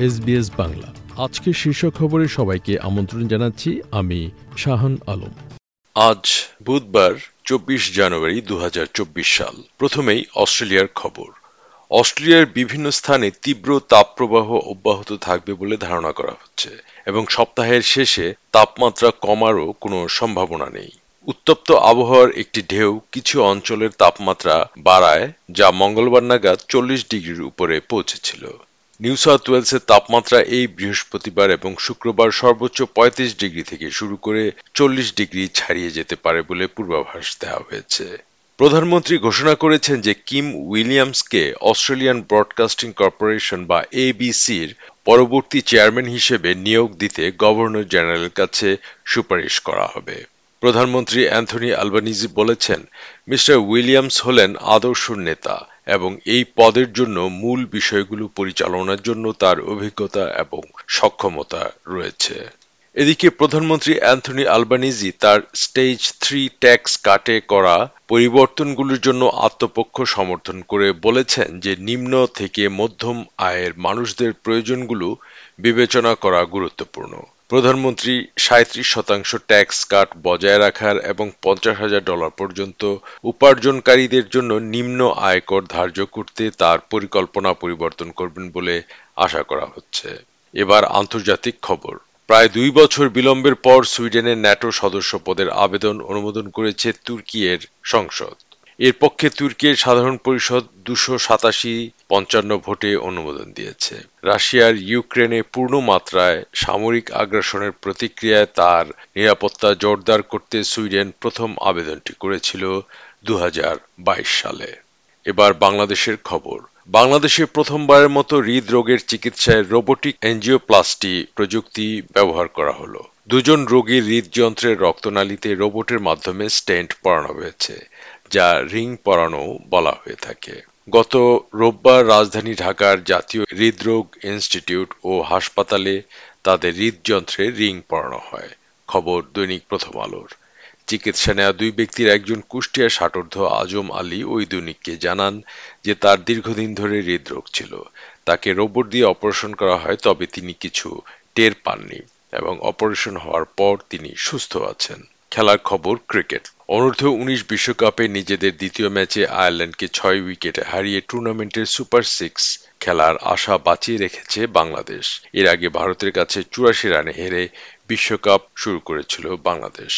SBS Bangla. আজকের শীর্ষ খবরে সবাইকে আমন্ত্রণ জানাচ্ছি আমি শাহান আলম। আজ বুধবার, চব্বিশ জানুয়ারি দু হাজার চব্বিশ সাল। প্রথমেই অস্ট্রেলিয়ার খবর। অস্ট্রেলিয়ার বিভিন্ন স্থানে তীব্র তাপপ্রবাহ অব্যাহত থাকবে বলে ধারণা করা হচ্ছে এবং সপ্তাহের শেষে তাপমাত্রা কমারও কোনো সম্ভাবনা নেই। উত্তপ্ত আবহাওয়ার একটি ঢেউ কিছু অঞ্চলের তাপমাত্রা বাড়ায়, যা মঙ্গলবার নাগাদ চল্লিশ ডিগ্রির উপরে পৌঁছেছিল। নিউ সাউথ ওয়েলসের তাপমাত্রা এই বৃহস্পতিবার এবং শুক্রবার সর্বোচ্চ পঁয়ত্রিশ ডিগ্রি থেকে শুরু করে চল্লিশ ডিগ্রি ছাড়িয়ে যেতে পারে বলে পূর্বাভাস দেওয়া হয়েছে। প্রধানমন্ত্রী ঘোষণা করেছেন যে কিম উইলিয়ামসকে অস্ট্রেলিয়ান ব্রডকাস্টিং কর্পোরেশন বা এবিসির পরবর্তী চেয়ারম্যান হিসেবে নিয়োগ দিতে গভর্নর জেনারেলের কাছে সুপারিশ করা হবে। প্রধানমন্ত্রী অ্যান্থনি আলবানিজি বলেছেন, মিস্টার উইলিয়ামস হলেন আদর্শ নেতা। এবং এই পদের জন্য মূল বিষয়গুলো পরিচালনার জন্য তার অভিজ্ঞতা এবং সক্ষমতা রয়েছে। এদিকে প্রধানমন্ত্রী অ্যান্থনি আলবানিজি তার স্টেজ থ্রি ট্যাক্স কাটে করা পরিবর্তনগুলোর জন্য আত্মপক্ষ সমর্থন করে বলেছেন যে নিম্ন থেকে মধ্যম আয়ের মানুষদের প্রয়োজনগুলো বিবেচনা করা গুরুত্বপূর্ণ। প্রধানমন্ত্রী সাঁত্রিশ শতাংশ ট্যাক্স কাট বজায় রাখার এবং পঞ্চাশ হাজার ডলার পর্যন্ত উপার্জনকারীদের জন্য নিম্ন আয়কর ধার্য করতে তার পরিকল্পনা পরিবর্তন করবেন বলে আশা করা হচ্ছে। এবার আন্তর্জাতিক খবর। প্রায় দুই বছর বিলম্বের পর সুইডেনের ন্যাটো সদস্য পদের আবেদন অনুমোদন করেছে তুর্কিয়ের সংসদ। এর পক্ষে তুর্কির সাধারণ পরিষদ দুশো সাতাশি পঞ্চান্ন ভোটে অনুমোদন দিয়েছে। রাশিয়ার ইউক্রেনে পূর্ণ মাত্রায় সামরিক আগ্রাসনের প্রতিক্রিয়ায় তার নিরাপত্তা জোরদার করতে সুইডেন প্রথম আবেদনটি করেছিল দু হাজার বাইশ সালে। এবার বাংলাদেশের খবর। বাংলাদেশে প্রথমবারের মতো হৃদরোগের চিকিৎসায় রোবোটিক এনজিওপ্লাস্টি প্রযুক্তি ব্যবহার করা হলো। দুজন রোগীর হৃদযন্ত্রের রক্তনালীতে রোবটের মাধ্যমে স্টেন্ট পরানো হয়েছে। যা রিং পরানো বলা হয়ে থাকে। গত রোববার রাজধানী ঢাকার জাতীয় হৃদরোগ ইনস্টিটিউট ও হাসপাতালে তাদের হৃদযন্ত্রে রিং পরানো হয়। খবর দৈনিক প্রথম আলোর। চিকিৎসা নেওয়া দুই ব্যক্তির একজন কুষ্টিয়ার ষাটোর্ধ আজম আলী ওই দৈনিককে জানান যে তার দীর্ঘদিন ধরে হৃদরোগ ছিল। তাকে রোবট দিয়ে অপারেশন করা হয়, তবে তিনি কিছু টের পাননি এবং অপারেশন হওয়ার পর তিনি সুস্থ আছেন। খেলার খবর ক্রিকেট। অনূর্ধ্ব উনিশ বিশ্বকাপে নিজেদের দ্বিতীয় ম্যাচে আয়ারল্যান্ডকে ছয় উইকেটে হারিয়ে টুর্নামেন্টের সুপার সিক্স খেলার আশা বাঁচিয়ে রেখেছে বাংলাদেশ। এর আগে ভারতের কাছে চুরাশি রানে হেরে বিশ্বকাপ শুরু করেছিল বাংলাদেশ।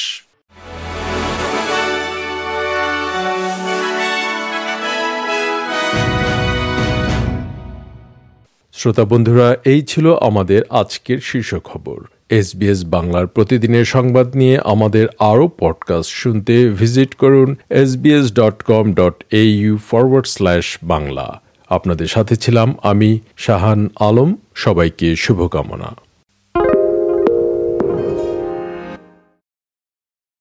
শ্রোতা বন্ধুরা, এই ছিল আমাদের আজকের শীর্ষ খবর। এসবিএস বাংলার প্রতিদিনের সংবাদ নিয়ে আমাদের আরও পডকাস্ট শুনতে ভিজিট করুন SBS dot com dot A U forward slash Bangla. আপনাদের সাথে ছিলাম আমি শাহান আলম। সবাইকে শুভকামনা।